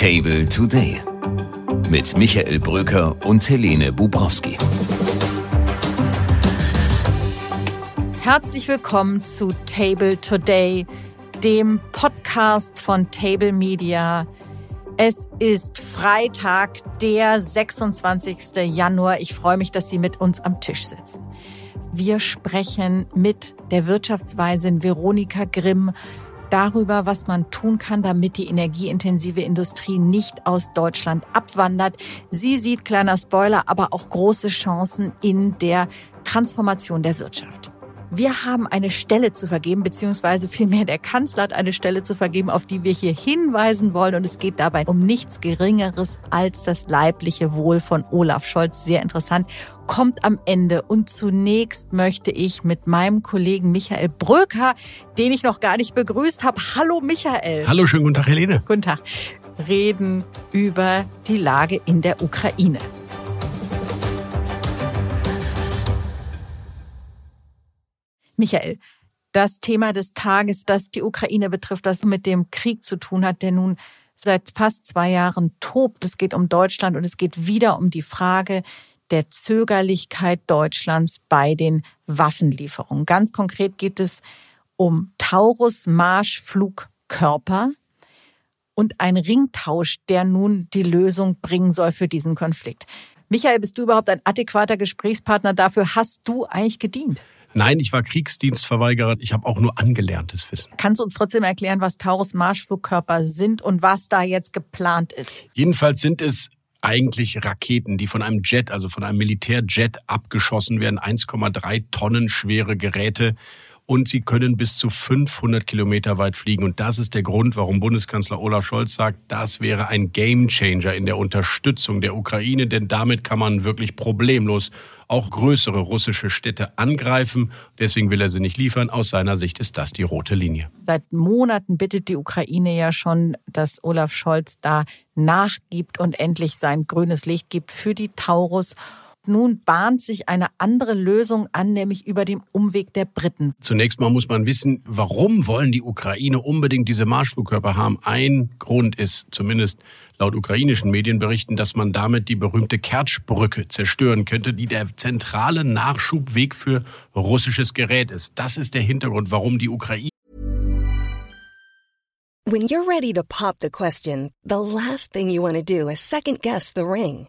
Table Today mit Michael Bröker und Helene Bubrowski. Herzlich willkommen zu Table Today, dem Podcast von Table Media. Es ist Freitag, der 26. Januar. Ich freue mich, dass Sie mit uns am Tisch sitzen. Wir sprechen mit der Wirtschaftsweisin Veronika Grimm darüber, was man tun kann, damit die energieintensive Industrie nicht aus Deutschland abwandert. Sie sieht, kleiner Spoiler, aber auch große Chancen in der Transformation der Wirtschaft. Wir haben eine Stelle zu vergeben, beziehungsweise vielmehr der Kanzler hat eine Stelle zu vergeben, auf die wir hier hinweisen wollen. Und es geht dabei um nichts Geringeres als das leibliche Wohl von Olaf Scholz. Sehr interessant. Kommt am Ende. Und zunächst möchte ich mit meinem Kollegen Michael Bröker, den ich noch gar nicht begrüßt habe. Hallo Michael. Hallo, schönen guten Tag, Helene. Guten Tag. Reden über die Lage in der Ukraine. Michael, das Thema des Tages, das die Ukraine betrifft, das mit dem Krieg zu tun hat, der nun seit fast zwei Jahren tobt. Es geht um Deutschland und es geht wieder um die Frage der Zögerlichkeit Deutschlands bei den Waffenlieferungen. Ganz konkret geht es um Taurus-Marschflugkörper und ein Ringtausch, der nun die Lösung bringen soll für diesen Konflikt. Michael, bist du überhaupt ein adäquater Gesprächspartner dafür? Hast du eigentlich gedient? Nein, ich war Kriegsdienstverweigerer. Ich habe auch nur angelerntes Wissen. Kannst du uns trotzdem erklären, was Taurus-Marschflugkörper sind und was da jetzt geplant ist? Jedenfalls sind es eigentlich Raketen, die von einem Jet, also von einem Militärjet abgeschossen werden. 1,3 Tonnen schwere Geräte und sie können bis zu 500 Kilometer weit fliegen. Und das ist der Grund, warum Bundeskanzler Olaf Scholz sagt, das wäre ein Gamechanger in der Unterstützung der Ukraine, denn damit kann man wirklich problemlos auch größere russische Städte angreifen. Deswegen will er sie nicht liefern. Aus seiner Sicht ist das die rote Linie. Seit Monaten bittet die Ukraine ja schon, dass Olaf Scholz da nachgibt und endlich sein grünes Licht gibt für die Taurus. Nun bahnt sich eine andere Lösung an, nämlich über den Umweg der Briten. Zunächst mal muss man wissen, warum wollen die Ukraine unbedingt diese Marschflugkörper haben? Ein Grund ist zumindest laut ukrainischen Medienberichten, dass man damit die berühmte Kertschbrücke zerstören könnte, die der zentrale Nachschubweg für russisches Gerät ist. Das ist der Hintergrund, warum die Ukraine When you're ready to pop the question, the last thing you want to do is second guess the ring.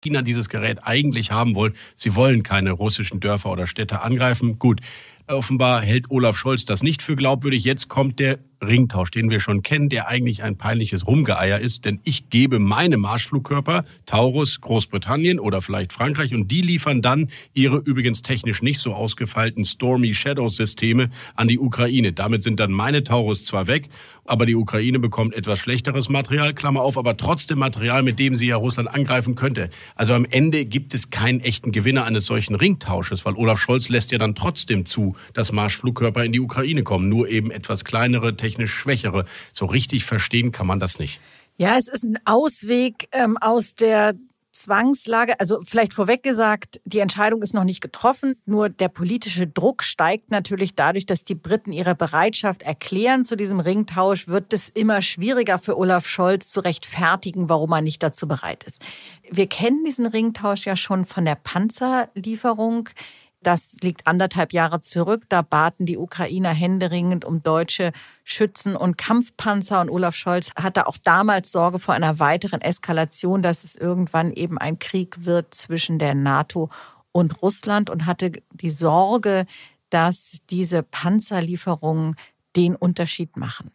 China dieses Gerät eigentlich haben wollen. Sie wollen keine russischen Dörfer oder Städte angreifen. Gut, offenbar hält Olaf Scholz das nicht für glaubwürdig. Jetzt kommt der Ringtausch, den wir schon kennen, der eigentlich ein peinliches Rumgeeier ist, denn ich gebe meine Marschflugkörper, Taurus, Großbritannien oder vielleicht Frankreich, und die liefern dann ihre übrigens technisch nicht so ausgefeilten Stormy Shadow Systeme an die Ukraine. Damit sind dann meine Taurus zwar weg, aber die Ukraine bekommt etwas schlechteres Material, Klammer auf, aber trotzdem Material, mit dem sie ja Russland angreifen könnte. Also am Ende gibt es keinen echten Gewinner eines solchen Ringtausches, weil Olaf Scholz lässt ja dann trotzdem zu, dass Marschflugkörper in die Ukraine kommen, nur eben etwas kleinere, technisch schwächere. So richtig verstehen kann man das nicht. Ja, es ist ein Ausweg ähm, aus der Zwangslage, also vielleicht vorweg gesagt, die Entscheidung ist noch nicht getroffen, nur der politische Druck steigt natürlich dadurch, dass die Briten ihre Bereitschaft erklären zu diesem Ringtausch, wird es immer schwieriger für Olaf Scholz zu rechtfertigen, warum er nicht dazu bereit ist. Wir kennen diesen Ringtausch ja schon von der Panzerlieferung. Das liegt anderthalb Jahre zurück. Da baten die Ukrainer händeringend um deutsche Schützen und Kampfpanzer. Und Olaf Scholz hatte auch damals Sorge vor einer weiteren Eskalation, dass es irgendwann eben ein Krieg wird zwischen der NATO und Russland und hatte die Sorge, dass diese Panzerlieferungen den Unterschied machen.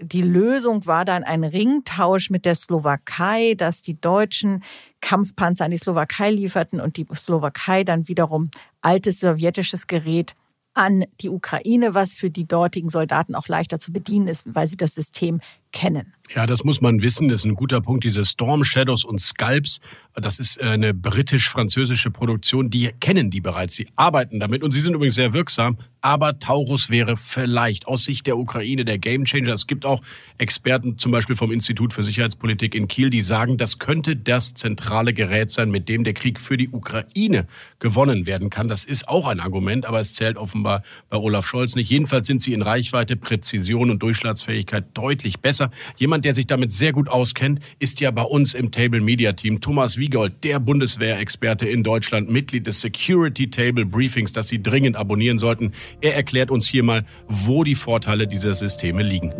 Die Lösung war dann ein Ringtausch mit der Slowakei, dass die Deutschen Kampfpanzer an die Slowakei lieferten und die Slowakei dann wiederum altes sowjetisches Gerät an die Ukraine, was für die dortigen Soldaten auch leichter zu bedienen ist, weil sie das System kennen. Ja, das muss man wissen. Das ist ein guter Punkt. Diese Storm Shadows und Scalps, Das ist äh, eine britisch-französische Produktion. Die kennen die bereits. Sie arbeiten damit und sie sind übrigens sehr wirksam. Aber Taurus wäre vielleicht aus Sicht der Ukraine der Gamechanger. Es gibt auch Experten, zum Beispiel vom Institut für Sicherheitspolitik in Kiel, die sagen, das könnte das zentrale Gerät sein, mit dem der Krieg für die Ukraine gewonnen werden kann. Das ist auch ein Argument, aber es zählt offenbar bei Olaf Scholz nicht. Jedenfalls sind sie in Reichweite, Präzision und Durchschlagsfähigkeit deutlich besser. Jemand, der sich damit sehr gut auskennt, ist ja bei uns im Table Media Team Thomas Wiegold, der Bundeswehrexperte in Deutschland, Mitglied des Security Table Briefings, das Sie dringend abonnieren sollten. Er erklärt uns hier mal, wo die Vorteile dieser Systeme liegen.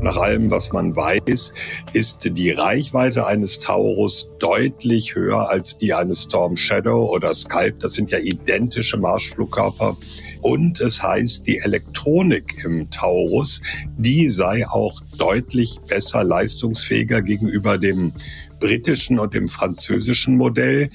Nach allem, was man weiß, ist die Reichweite eines Taurus deutlich höher als die eines Storm Shadow oder Skype. Das sind ja identische Marschflugkörper. Und es heißt, die Elektronik im Taurus, die sei auch deutlich besser leistungsfähiger gegenüber dem britischen und dem französischen Modell.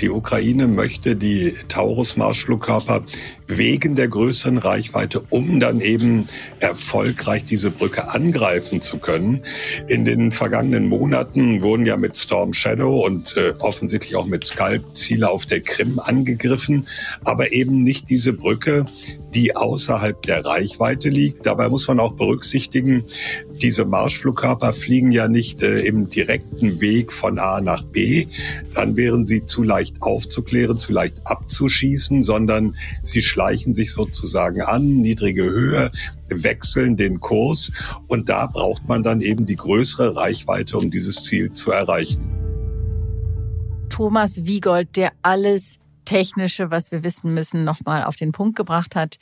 Die Ukraine möchte die Taurus-Marschflugkörper wegen der größeren Reichweite, um dann eben erfolgreich diese Brücke angreifen zu können. In den vergangenen Monaten wurden ja mit Storm Shadow und äh, offensichtlich auch mit Scalp Ziele auf der Krim angegriffen, aber eben nicht diese Brücke, die außerhalb der Reichweite liegt. Dabei muss man auch berücksichtigen, diese Marschflugkörper fliegen ja nicht äh, im direkten Weg von A nach B. Dann wären sie zu leicht aufzuklären, zu leicht abzuschießen, sondern sie schleichen sich sozusagen an, niedrige Höhe, wechseln den Kurs und da braucht man dann eben die größere Reichweite, um dieses Ziel zu erreichen. Thomas Wiegold, der alles Technische, was wir wissen müssen, nochmal auf den Punkt gebracht hat.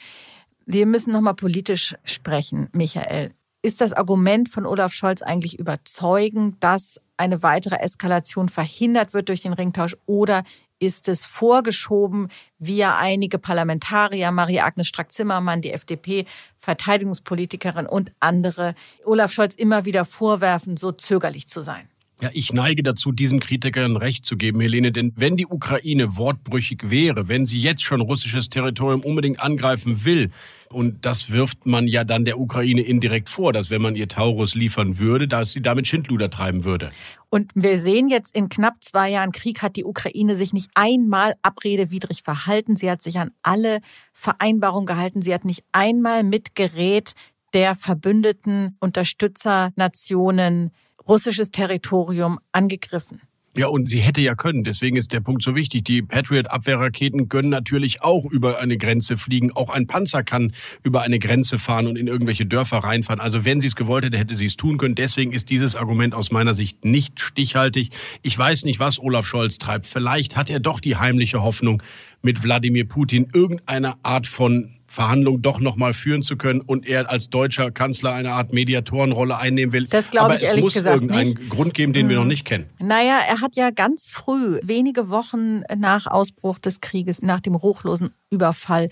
Wir müssen nochmal politisch sprechen, Michael. Ist das Argument von Olaf Scholz eigentlich überzeugend, dass eine weitere Eskalation verhindert wird durch den Ringtausch oder ist es vorgeschoben, wie ja einige Parlamentarier, Marie-Agnes Strack-Zimmermann, die FDP, Verteidigungspolitikerin und andere, Olaf Scholz immer wieder vorwerfen, so zögerlich zu sein? Ja, ich neige dazu, diesen Kritikern recht zu geben, Helene, denn wenn die Ukraine wortbrüchig wäre, wenn sie jetzt schon russisches Territorium unbedingt angreifen will, und das wirft man ja dann der Ukraine indirekt vor, dass wenn man ihr Taurus liefern würde, dass sie damit Schindluder treiben würde. Und wir sehen jetzt, in knapp zwei Jahren Krieg hat die Ukraine sich nicht einmal abredewidrig verhalten. Sie hat sich an alle Vereinbarungen gehalten. Sie hat nicht einmal mit Gerät der verbündeten Unterstützernationen russisches Territorium angegriffen. Ja, und sie hätte ja können. Deswegen ist der Punkt so wichtig. Die Patriot-Abwehrraketen können natürlich auch über eine Grenze fliegen. Auch ein Panzer kann über eine Grenze fahren und in irgendwelche Dörfer reinfahren. Also wenn sie es gewollt hätte, hätte sie es tun können. Deswegen ist dieses Argument aus meiner Sicht nicht stichhaltig. Ich weiß nicht, was Olaf Scholz treibt. Vielleicht hat er doch die heimliche Hoffnung, mit Wladimir Putin irgendeine Art von Verhandlung doch noch mal führen zu können und er als deutscher Kanzler eine Art Mediatorenrolle einnehmen will. Das glaube ich ehrlich gesagt nicht. es muss irgendeinen Grund geben, den hm. wir noch nicht kennen. Naja, er hat ja ganz früh, wenige Wochen nach Ausbruch des Krieges, nach dem ruchlosen Überfall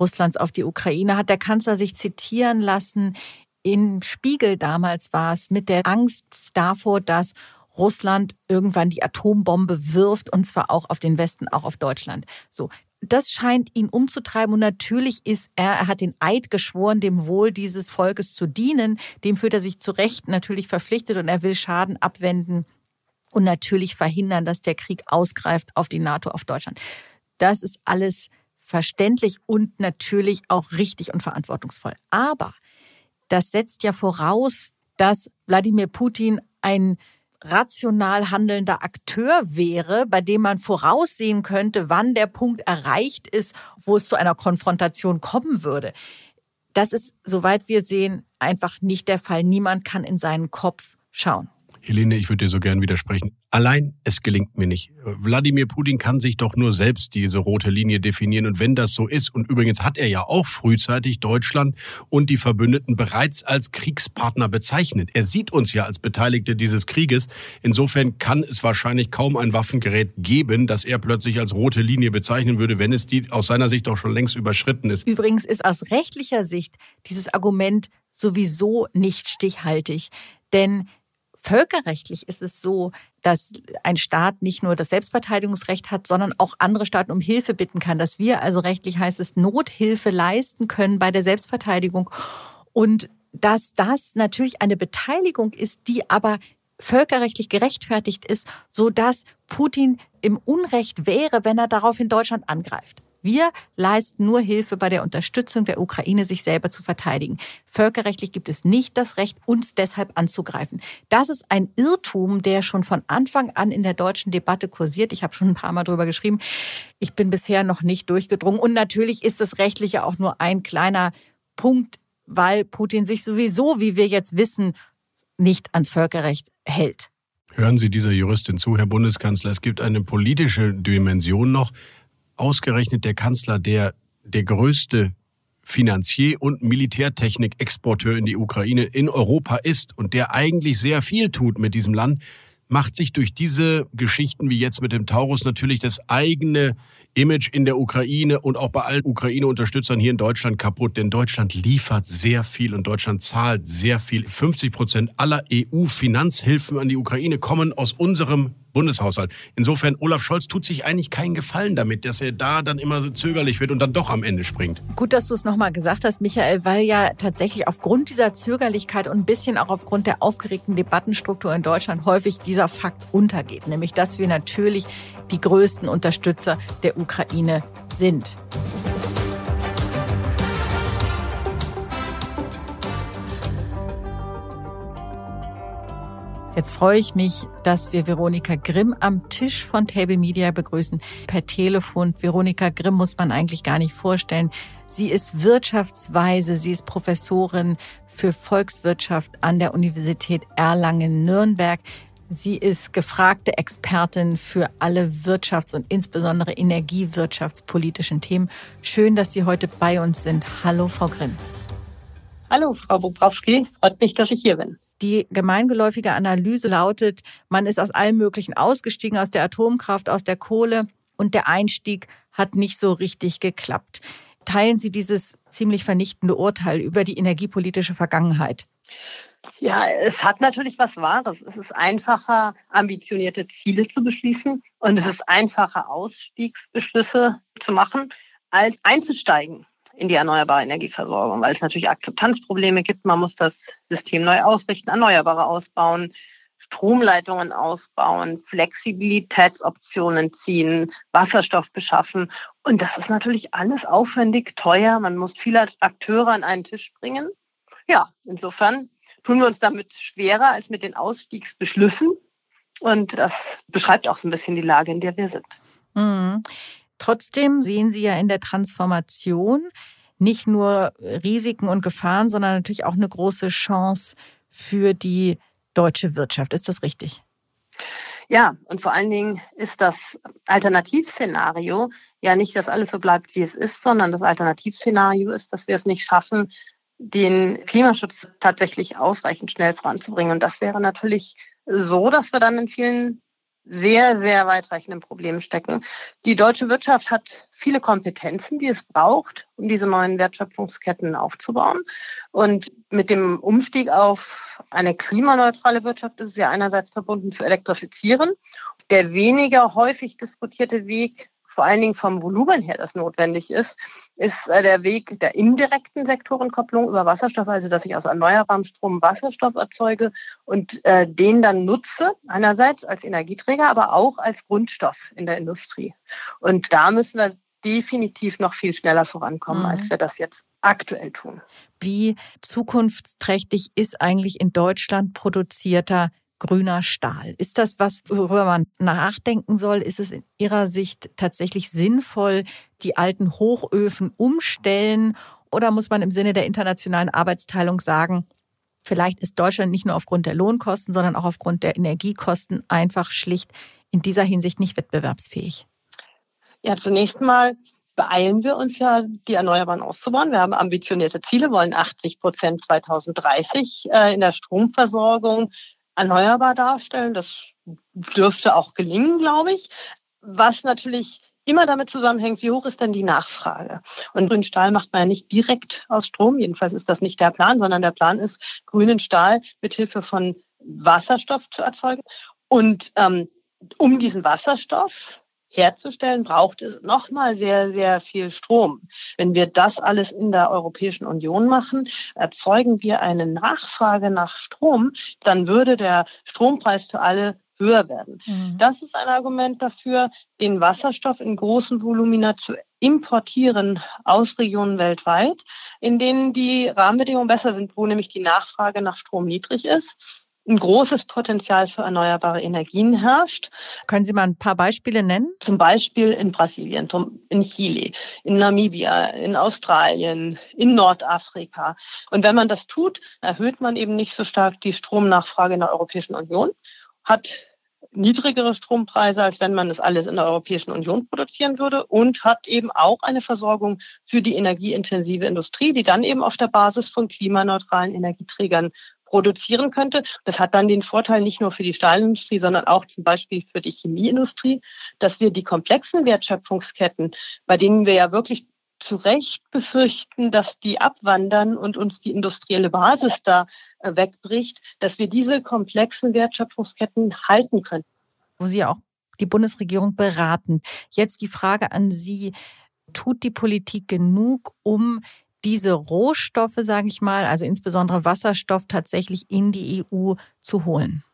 Russlands auf die Ukraine, hat der Kanzler sich zitieren lassen. In Spiegel damals war es mit der Angst davor, dass Russland irgendwann die Atombombe wirft und zwar auch auf den Westen, auch auf Deutschland. So, das scheint ihn umzutreiben und natürlich ist er, er hat den Eid geschworen, dem Wohl dieses Volkes zu dienen. Dem fühlt er sich zu Recht natürlich verpflichtet und er will Schaden abwenden und natürlich verhindern, dass der Krieg ausgreift auf die NATO, auf Deutschland. Das ist alles verständlich und natürlich auch richtig und verantwortungsvoll. Aber das setzt ja voraus, dass Wladimir Putin ein rational handelnder Akteur wäre, bei dem man voraussehen könnte, wann der Punkt erreicht ist, wo es zu einer Konfrontation kommen würde. Das ist, soweit wir sehen, einfach nicht der Fall. Niemand kann in seinen Kopf schauen. Helene, ich würde dir so gern widersprechen. Allein, es gelingt mir nicht. Wladimir Putin kann sich doch nur selbst diese rote Linie definieren. Und wenn das so ist, und übrigens hat er ja auch frühzeitig Deutschland und die Verbündeten bereits als Kriegspartner bezeichnet. Er sieht uns ja als Beteiligte dieses Krieges. Insofern kann es wahrscheinlich kaum ein Waffengerät geben, das er plötzlich als rote Linie bezeichnen würde, wenn es die aus seiner Sicht doch schon längst überschritten ist. Übrigens ist aus rechtlicher Sicht dieses Argument sowieso nicht stichhaltig. Denn Völkerrechtlich ist es so, dass ein Staat nicht nur das Selbstverteidigungsrecht hat, sondern auch andere Staaten um Hilfe bitten kann. Dass wir also rechtlich heißt es Nothilfe leisten können bei der Selbstverteidigung. Und dass das natürlich eine Beteiligung ist, die aber völkerrechtlich gerechtfertigt ist, so dass Putin im Unrecht wäre, wenn er daraufhin Deutschland angreift. Wir leisten nur Hilfe bei der Unterstützung der Ukraine, sich selber zu verteidigen. Völkerrechtlich gibt es nicht das Recht, uns deshalb anzugreifen. Das ist ein Irrtum, der schon von Anfang an in der deutschen Debatte kursiert. Ich habe schon ein paar Mal darüber geschrieben. Ich bin bisher noch nicht durchgedrungen. Und natürlich ist das Rechtliche auch nur ein kleiner Punkt, weil Putin sich sowieso, wie wir jetzt wissen, nicht ans Völkerrecht hält. Hören Sie dieser Juristin zu, Herr Bundeskanzler. Es gibt eine politische Dimension noch ausgerechnet der Kanzler, der der größte Finanzier- und Militärtechnik-Exporteur in die Ukraine in Europa ist und der eigentlich sehr viel tut mit diesem Land, macht sich durch diese Geschichten wie jetzt mit dem Taurus natürlich das eigene Image in der Ukraine und auch bei allen Ukraine-Unterstützern hier in Deutschland kaputt. Denn Deutschland liefert sehr viel und Deutschland zahlt sehr viel. 50 Prozent aller EU-Finanzhilfen an die Ukraine kommen aus unserem Bundeshaushalt. Insofern, Olaf Scholz tut sich eigentlich keinen Gefallen damit, dass er da dann immer so zögerlich wird und dann doch am Ende springt. Gut, dass du es nochmal gesagt hast, Michael, weil ja tatsächlich aufgrund dieser Zögerlichkeit und ein bisschen auch aufgrund der aufgeregten Debattenstruktur in Deutschland häufig dieser Fakt untergeht, nämlich dass wir natürlich die größten Unterstützer der Ukraine sind. Jetzt freue ich mich, dass wir Veronika Grimm am Tisch von Table Media begrüßen, per Telefon. Veronika Grimm muss man eigentlich gar nicht vorstellen. Sie ist Wirtschaftsweise, sie ist Professorin für Volkswirtschaft an der Universität Erlangen-Nürnberg. Sie ist gefragte Expertin für alle wirtschafts- und insbesondere energiewirtschaftspolitischen Themen. Schön, dass Sie heute bei uns sind. Hallo, Frau Grimm. Hallo, Frau Bobrowski. Freut mich, dass ich hier bin. Die gemeingeläufige Analyse lautet, man ist aus allem Möglichen ausgestiegen, aus der Atomkraft, aus der Kohle und der Einstieg hat nicht so richtig geklappt. Teilen Sie dieses ziemlich vernichtende Urteil über die energiepolitische Vergangenheit? Ja, es hat natürlich was Wahres. Es ist einfacher, ambitionierte Ziele zu beschließen und es ist einfacher, Ausstiegsbeschlüsse zu machen, als einzusteigen in die erneuerbare Energieversorgung, weil es natürlich Akzeptanzprobleme gibt. Man muss das System neu ausrichten, Erneuerbare ausbauen, Stromleitungen ausbauen, Flexibilitätsoptionen ziehen, Wasserstoff beschaffen. Und das ist natürlich alles aufwendig, teuer. Man muss viele Akteure an einen Tisch bringen. Ja, insofern tun wir uns damit schwerer als mit den Ausstiegsbeschlüssen. Und das beschreibt auch so ein bisschen die Lage, in der wir sind. Mhm. Trotzdem sehen Sie ja in der Transformation nicht nur Risiken und Gefahren, sondern natürlich auch eine große Chance für die deutsche Wirtschaft. Ist das richtig? Ja, und vor allen Dingen ist das Alternativszenario ja nicht, dass alles so bleibt, wie es ist, sondern das Alternativszenario ist, dass wir es nicht schaffen, den Klimaschutz tatsächlich ausreichend schnell voranzubringen. Und das wäre natürlich so, dass wir dann in vielen sehr, sehr weitreichenden Problemen stecken. Die deutsche Wirtschaft hat viele Kompetenzen, die es braucht, um diese neuen Wertschöpfungsketten aufzubauen. Und mit dem Umstieg auf eine klimaneutrale Wirtschaft ist es ja einerseits verbunden zu elektrifizieren. Der weniger häufig diskutierte Weg vor allen Dingen vom Volumen her, das notwendig ist, ist äh, der Weg der indirekten Sektorenkopplung über Wasserstoff, also dass ich aus erneuerbarem Strom Wasserstoff erzeuge und äh, den dann nutze, einerseits als Energieträger, aber auch als Grundstoff in der Industrie. Und da müssen wir definitiv noch viel schneller vorankommen, mhm. als wir das jetzt aktuell tun. Wie zukunftsträchtig ist eigentlich in Deutschland produzierter grüner Stahl. Ist das was, worüber man nachdenken soll? Ist es in Ihrer Sicht tatsächlich sinnvoll, die alten Hochöfen umstellen? Oder muss man im Sinne der internationalen Arbeitsteilung sagen, vielleicht ist Deutschland nicht nur aufgrund der Lohnkosten, sondern auch aufgrund der Energiekosten einfach schlicht in dieser Hinsicht nicht wettbewerbsfähig? Ja, zunächst mal beeilen wir uns ja, die Erneuerbaren auszubauen. Wir haben ambitionierte Ziele, wollen 80 Prozent 2030 äh, in der Stromversorgung erneuerbar darstellen. Das dürfte auch gelingen, glaube ich. Was natürlich immer damit zusammenhängt, wie hoch ist denn die Nachfrage? Und grünen Stahl macht man ja nicht direkt aus Strom. Jedenfalls ist das nicht der Plan, sondern der Plan ist, grünen Stahl mit Hilfe von Wasserstoff zu erzeugen. Und ähm, um diesen Wasserstoff herzustellen, braucht es nochmal sehr, sehr viel Strom. Wenn wir das alles in der Europäischen Union machen, erzeugen wir eine Nachfrage nach Strom, dann würde der Strompreis für alle höher werden. Mhm. Das ist ein Argument dafür, den Wasserstoff in großen Volumina zu importieren aus Regionen weltweit, in denen die Rahmenbedingungen besser sind, wo nämlich die Nachfrage nach Strom niedrig ist ein großes Potenzial für erneuerbare Energien herrscht. Können Sie mal ein paar Beispiele nennen? Zum Beispiel in Brasilien, in Chile, in Namibia, in Australien, in Nordafrika. Und wenn man das tut, erhöht man eben nicht so stark die Stromnachfrage in der Europäischen Union, hat niedrigere Strompreise, als wenn man das alles in der Europäischen Union produzieren würde und hat eben auch eine Versorgung für die energieintensive Industrie, die dann eben auf der Basis von klimaneutralen Energieträgern produzieren könnte. Das hat dann den Vorteil nicht nur für die Stahlindustrie, sondern auch zum Beispiel für die Chemieindustrie, dass wir die komplexen Wertschöpfungsketten, bei denen wir ja wirklich zu Recht befürchten, dass die abwandern und uns die industrielle Basis da äh, wegbricht, dass wir diese komplexen Wertschöpfungsketten halten können. Wo Sie auch die Bundesregierung beraten. Jetzt die Frage an Sie, tut die Politik genug, um diese Rohstoffe, sage ich mal, also insbesondere Wasserstoff, tatsächlich in die EU zu holen?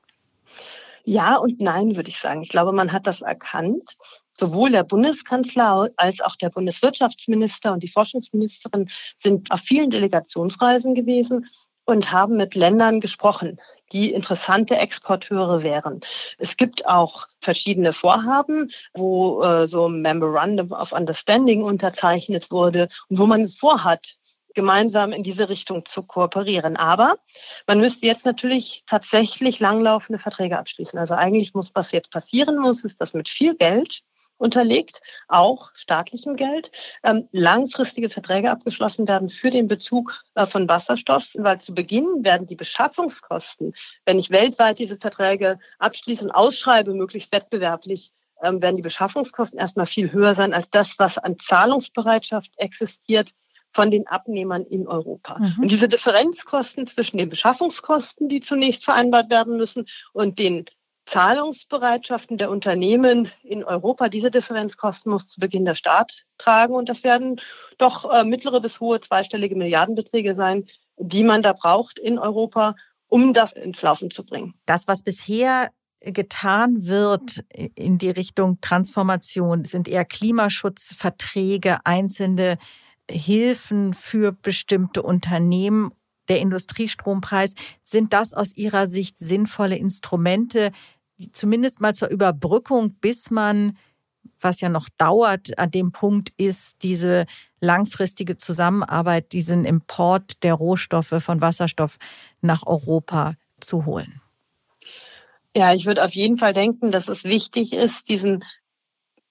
Ja und nein, würde ich sagen. Ich glaube, man hat das erkannt. Sowohl der Bundeskanzler als auch der Bundeswirtschaftsminister und die Forschungsministerin sind auf vielen Delegationsreisen gewesen und haben mit Ländern gesprochen, die interessante Exporteure wären. Es gibt auch verschiedene Vorhaben, wo äh, so ein Memorandum of Understanding unterzeichnet wurde und wo man vorhat, gemeinsam in diese Richtung zu kooperieren. Aber man müsste jetzt natürlich tatsächlich langlaufende Verträge abschließen. Also eigentlich muss, was jetzt passieren muss, ist, dass mit viel Geld unterlegt, auch staatlichem Geld, ähm, langfristige Verträge abgeschlossen werden für den Bezug äh, von Wasserstoff, weil zu Beginn werden die Beschaffungskosten, wenn ich weltweit diese Verträge abschließe und ausschreibe, möglichst wettbewerblich, ähm, werden die Beschaffungskosten erstmal viel höher sein als das, was an Zahlungsbereitschaft existiert von den Abnehmern in Europa. Mhm. Und diese Differenzkosten zwischen den Beschaffungskosten, die zunächst vereinbart werden müssen, und den Zahlungsbereitschaften der Unternehmen in Europa, diese Differenzkosten muss zu Beginn der Staat tragen. Und das werden doch äh, mittlere bis hohe zweistellige Milliardenbeträge sein, die man da braucht in Europa, um das ins Laufen zu bringen. Das, was bisher getan wird in die Richtung Transformation, sind eher Klimaschutzverträge, einzelne Hilfen für bestimmte Unternehmen, der Industriestrompreis. Sind das aus Ihrer Sicht sinnvolle Instrumente, zumindest mal zur Überbrückung, bis man, was ja noch dauert, an dem Punkt ist, diese langfristige Zusammenarbeit, diesen Import der Rohstoffe von Wasserstoff nach Europa zu holen? Ja, ich würde auf jeden Fall denken, dass es wichtig ist, diesen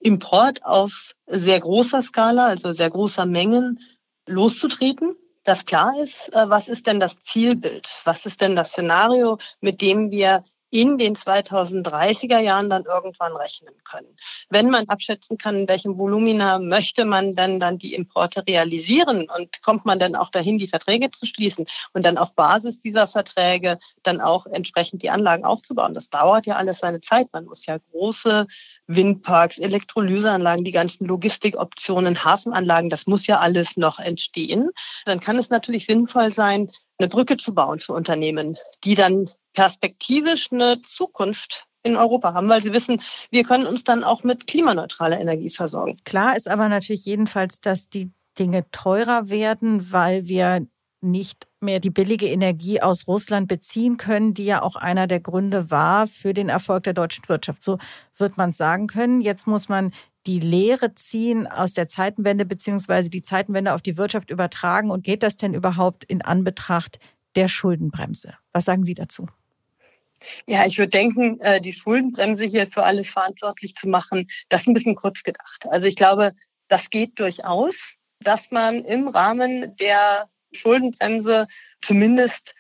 Import auf sehr großer Skala, also sehr großer Mengen loszutreten. Dass klar ist, äh, was ist denn das Zielbild? Was ist denn das Szenario, mit dem wir in den 2030er Jahren dann irgendwann rechnen können. Wenn man abschätzen kann, in welchem Volumina möchte man denn dann die Importe realisieren und kommt man dann auch dahin, die Verträge zu schließen und dann auf Basis dieser Verträge dann auch entsprechend die Anlagen aufzubauen. Das dauert ja alles seine Zeit. Man muss ja große Windparks, Elektrolyseanlagen, die ganzen Logistikoptionen, Hafenanlagen, das muss ja alles noch entstehen. Dann kann es natürlich sinnvoll sein, eine Brücke zu bauen für Unternehmen, die dann perspektivisch eine Zukunft in Europa haben, weil sie wissen, wir können uns dann auch mit klimaneutraler Energie versorgen. Klar ist aber natürlich jedenfalls, dass die Dinge teurer werden, weil wir nicht mehr die billige Energie aus Russland beziehen können, die ja auch einer der Gründe war für den Erfolg der deutschen Wirtschaft. So wird man sagen können. Jetzt muss man die Lehre ziehen aus der Zeitenwende beziehungsweise die Zeitenwende auf die Wirtschaft übertragen. Und geht das denn überhaupt in Anbetracht der Schuldenbremse? Was sagen Sie dazu? Ja, ich würde denken, äh, die Schuldenbremse hier für alles verantwortlich zu machen, das ist ein bisschen kurz gedacht. Also ich glaube, das geht durchaus, dass man im Rahmen der Schuldenbremse zumindest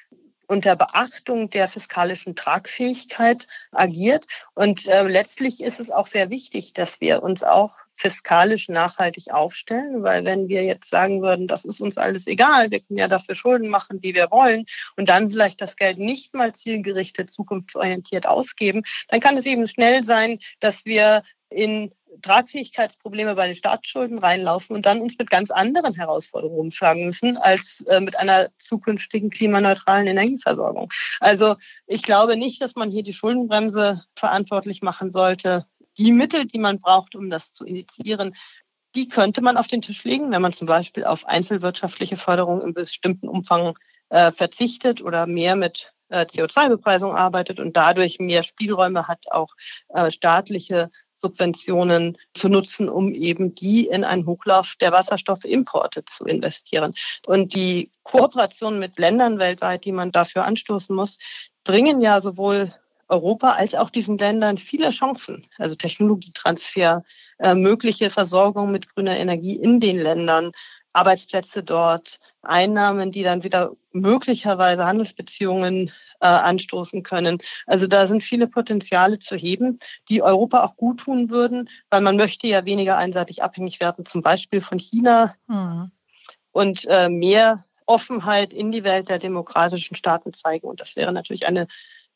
unter Beachtung der fiskalischen Tragfähigkeit agiert. Und äh, letztlich ist es auch sehr wichtig, dass wir uns auch fiskalisch nachhaltig aufstellen, weil wenn wir jetzt sagen würden, das ist uns alles egal, wir können ja dafür Schulden machen, wie wir wollen und dann vielleicht das Geld nicht mal zielgerichtet, zukunftsorientiert ausgeben, dann kann es eben schnell sein, dass wir in Tragfähigkeitsprobleme bei den Staatsschulden reinlaufen und dann uns mit ganz anderen Herausforderungen umschlagen müssen als äh, mit einer zukünftigen klimaneutralen Energieversorgung. Also ich glaube nicht, dass man hier die Schuldenbremse verantwortlich machen sollte. Die Mittel, die man braucht, um das zu initiieren, die könnte man auf den Tisch legen, wenn man zum Beispiel auf einzelwirtschaftliche Förderung im bestimmten Umfang äh, verzichtet oder mehr mit äh, CO2-Bepreisung arbeitet und dadurch mehr Spielräume hat, auch äh, staatliche Subventionen zu nutzen, um eben die in einen Hochlauf der Wasserstoffimporte zu investieren. Und die Kooperation mit Ländern weltweit, die man dafür anstoßen muss, bringen ja sowohl Europa als auch diesen Ländern viele Chancen, also Technologietransfer, äh, mögliche Versorgung mit grüner Energie in den Ländern, Arbeitsplätze dort, Einnahmen, die dann wieder möglicherweise Handelsbeziehungen äh, anstoßen können. Also da sind viele Potenziale zu heben, die Europa auch gut tun würden, weil man möchte ja weniger einseitig abhängig werden, zum Beispiel von China mhm. und äh, mehr Offenheit in die Welt der demokratischen Staaten zeigen. Und das wäre natürlich eine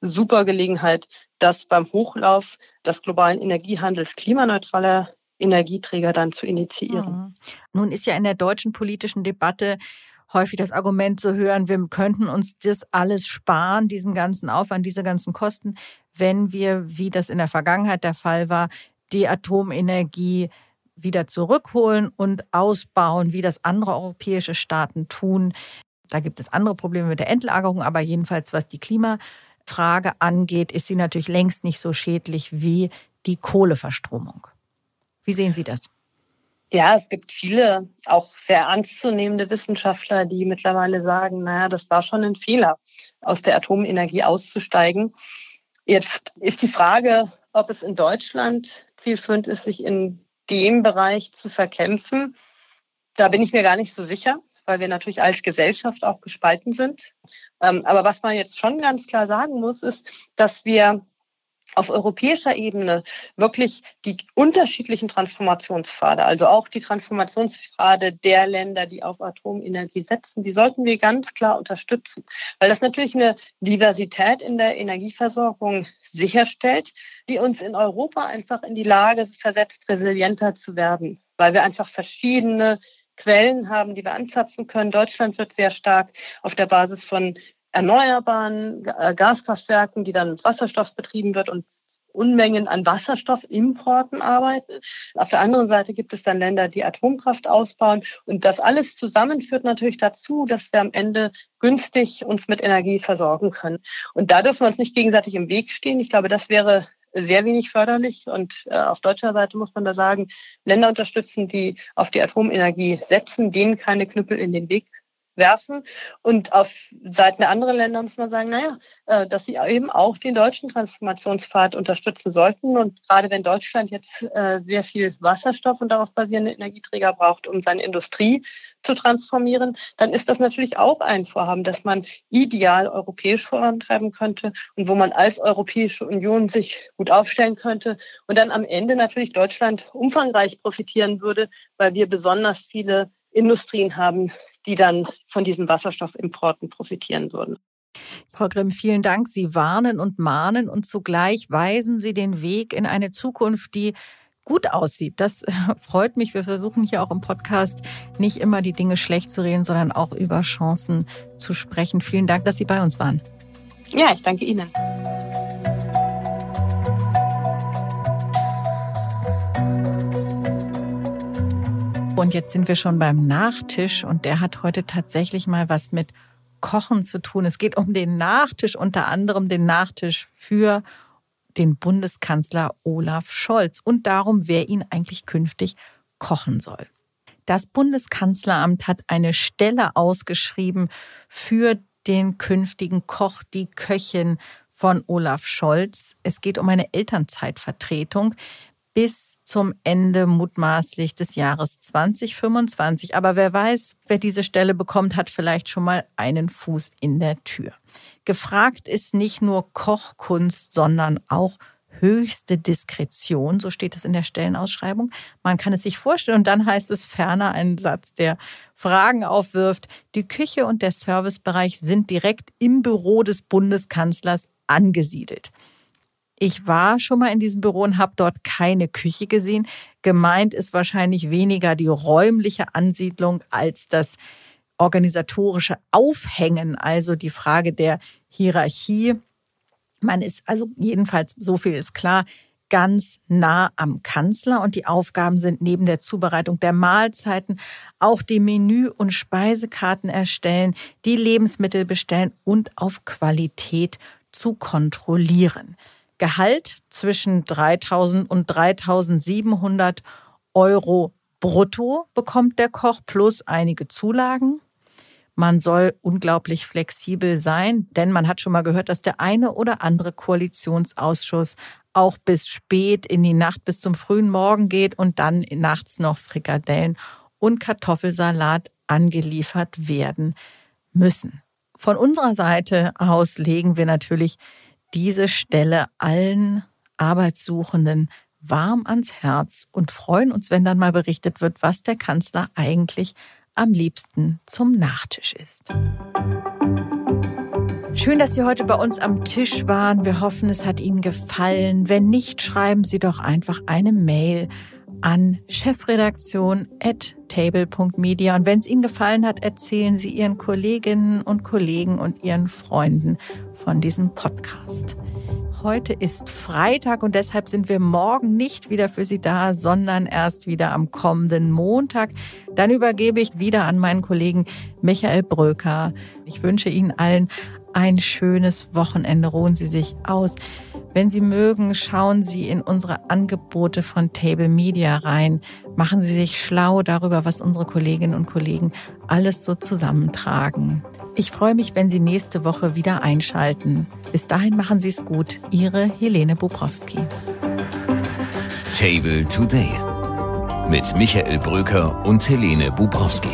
super Gelegenheit, das beim Hochlauf des globalen Energiehandels klimaneutraler Energieträger dann zu initiieren. Mhm. Nun ist ja in der deutschen politischen Debatte häufig das Argument zu hören, wir könnten uns das alles sparen, diesen ganzen Aufwand, diese ganzen Kosten, wenn wir, wie das in der Vergangenheit der Fall war, die Atomenergie wieder zurückholen und ausbauen, wie das andere europäische Staaten tun. Da gibt es andere Probleme mit der Endlagerung, aber jedenfalls was die Klimafrage angeht, ist sie natürlich längst nicht so schädlich wie die Kohleverstromung. Wie sehen Sie das? Ja, es gibt viele auch sehr ernstzunehmende Wissenschaftler, die mittlerweile sagen, naja, das war schon ein Fehler, aus der Atomenergie auszusteigen. Jetzt ist die Frage, ob es in Deutschland zielführend ist, sich in dem Bereich zu verkämpfen. Da bin ich mir gar nicht so sicher, weil wir natürlich als Gesellschaft auch gespalten sind. Ähm, aber was man jetzt schon ganz klar sagen muss, ist, dass wir auf europäischer Ebene wirklich die unterschiedlichen Transformationspfade, also auch die Transformationspfade der Länder, die auf Atomenergie setzen, die sollten wir ganz klar unterstützen, weil das natürlich eine Diversität in der Energieversorgung sicherstellt, die uns in Europa einfach in die Lage versetzt, resilienter zu werden, weil wir einfach verschiedene Quellen haben, die wir anzapfen können. Deutschland wird sehr stark auf der Basis von erneuerbaren äh, Gaskraftwerken, die dann mit Wasserstoff betrieben wird und Unmengen an Wasserstoffimporten arbeiten. Auf der anderen Seite gibt es dann Länder, die Atomkraft ausbauen. Und das alles zusammen führt natürlich dazu, dass wir am Ende günstig uns mit Energie versorgen können. Und da dürfen wir uns nicht gegenseitig im Weg stehen. Ich glaube, das wäre sehr wenig förderlich. Und äh, auf deutscher Seite muss man da sagen, Länder unterstützen, die auf die Atomenergie setzen, denen keine Knüppel in den Weg werfen. Und auf Seiten der anderen Länder muss man sagen, naja, äh, dass sie eben auch den deutschen Transformationspfad unterstützen sollten. Und gerade wenn Deutschland jetzt äh, sehr viel Wasserstoff und darauf basierende Energieträger braucht, um seine Industrie zu transformieren, dann ist das natürlich auch ein Vorhaben, das man ideal europäisch vorantreiben könnte und wo man als Europäische Union sich gut aufstellen könnte und dann am Ende natürlich Deutschland umfangreich profitieren würde, weil wir besonders viele Industrien haben, die dann von diesen Wasserstoffimporten profitieren würden. Frau Grimm, vielen Dank. Sie warnen und mahnen und zugleich weisen Sie den Weg in eine Zukunft, die gut aussieht. Das freut mich. Wir versuchen hier auch im Podcast nicht immer die Dinge schlecht zu reden, sondern auch über Chancen zu sprechen. Vielen Dank, dass Sie bei uns waren. Ja, ich danke Ihnen. Und jetzt sind wir schon beim Nachtisch und der hat heute tatsächlich mal was mit Kochen zu tun. Es geht um den Nachtisch, unter anderem den Nachtisch für den Bundeskanzler Olaf Scholz und darum, wer ihn eigentlich künftig kochen soll. Das Bundeskanzleramt hat eine Stelle ausgeschrieben für den künftigen Koch, die Köchin von Olaf Scholz. Es geht um eine Elternzeitvertretung bis zum Ende mutmaßlich des Jahres 2025. Aber wer weiß, wer diese Stelle bekommt, hat vielleicht schon mal einen Fuß in der Tür. Gefragt ist nicht nur Kochkunst, sondern auch höchste Diskretion, so steht es in der Stellenausschreibung. Man kann es sich vorstellen und dann heißt es ferner ein Satz, der Fragen aufwirft. Die Küche und der Servicebereich sind direkt im Büro des Bundeskanzlers angesiedelt. Ich war schon mal in diesem Büro und habe dort keine Küche gesehen. Gemeint ist wahrscheinlich weniger die räumliche Ansiedlung als das organisatorische Aufhängen, also die Frage der Hierarchie. Man ist also jedenfalls, so viel ist klar, ganz nah am Kanzler und die Aufgaben sind neben der Zubereitung der Mahlzeiten auch die Menü- und Speisekarten erstellen, die Lebensmittel bestellen und auf Qualität zu kontrollieren. Gehalt zwischen 3000 und 3700 Euro brutto bekommt der Koch plus einige Zulagen. Man soll unglaublich flexibel sein, denn man hat schon mal gehört, dass der eine oder andere Koalitionsausschuss auch bis spät in die Nacht, bis zum frühen Morgen geht und dann nachts noch Frikadellen und Kartoffelsalat angeliefert werden müssen. Von unserer Seite aus legen wir natürlich diese Stelle allen Arbeitssuchenden warm ans Herz und freuen uns, wenn dann mal berichtet wird, was der Kanzler eigentlich am liebsten zum Nachtisch isst. Schön, dass Sie heute bei uns am Tisch waren. Wir hoffen, es hat Ihnen gefallen. Wenn nicht, schreiben Sie doch einfach eine Mail an chefredaktion.table.media. Und wenn es Ihnen gefallen hat, erzählen Sie Ihren Kolleginnen und Kollegen und Ihren Freunden von diesem Podcast. Heute ist Freitag und deshalb sind wir morgen nicht wieder für Sie da, sondern erst wieder am kommenden Montag. Dann übergebe ich wieder an meinen Kollegen Michael Bröker. Ich wünsche Ihnen allen ein schönes Wochenende. Ruhen Sie sich aus. Wenn Sie mögen, schauen Sie in unsere Angebote von Table Media rein. Machen Sie sich schlau darüber, was unsere Kolleginnen und Kollegen alles so zusammentragen. Ich freue mich, wenn Sie nächste Woche wieder einschalten. Bis dahin machen Sie es gut. Ihre Helene Bubrowski. Table Today mit Michael Bröker und Helene Bubrowski.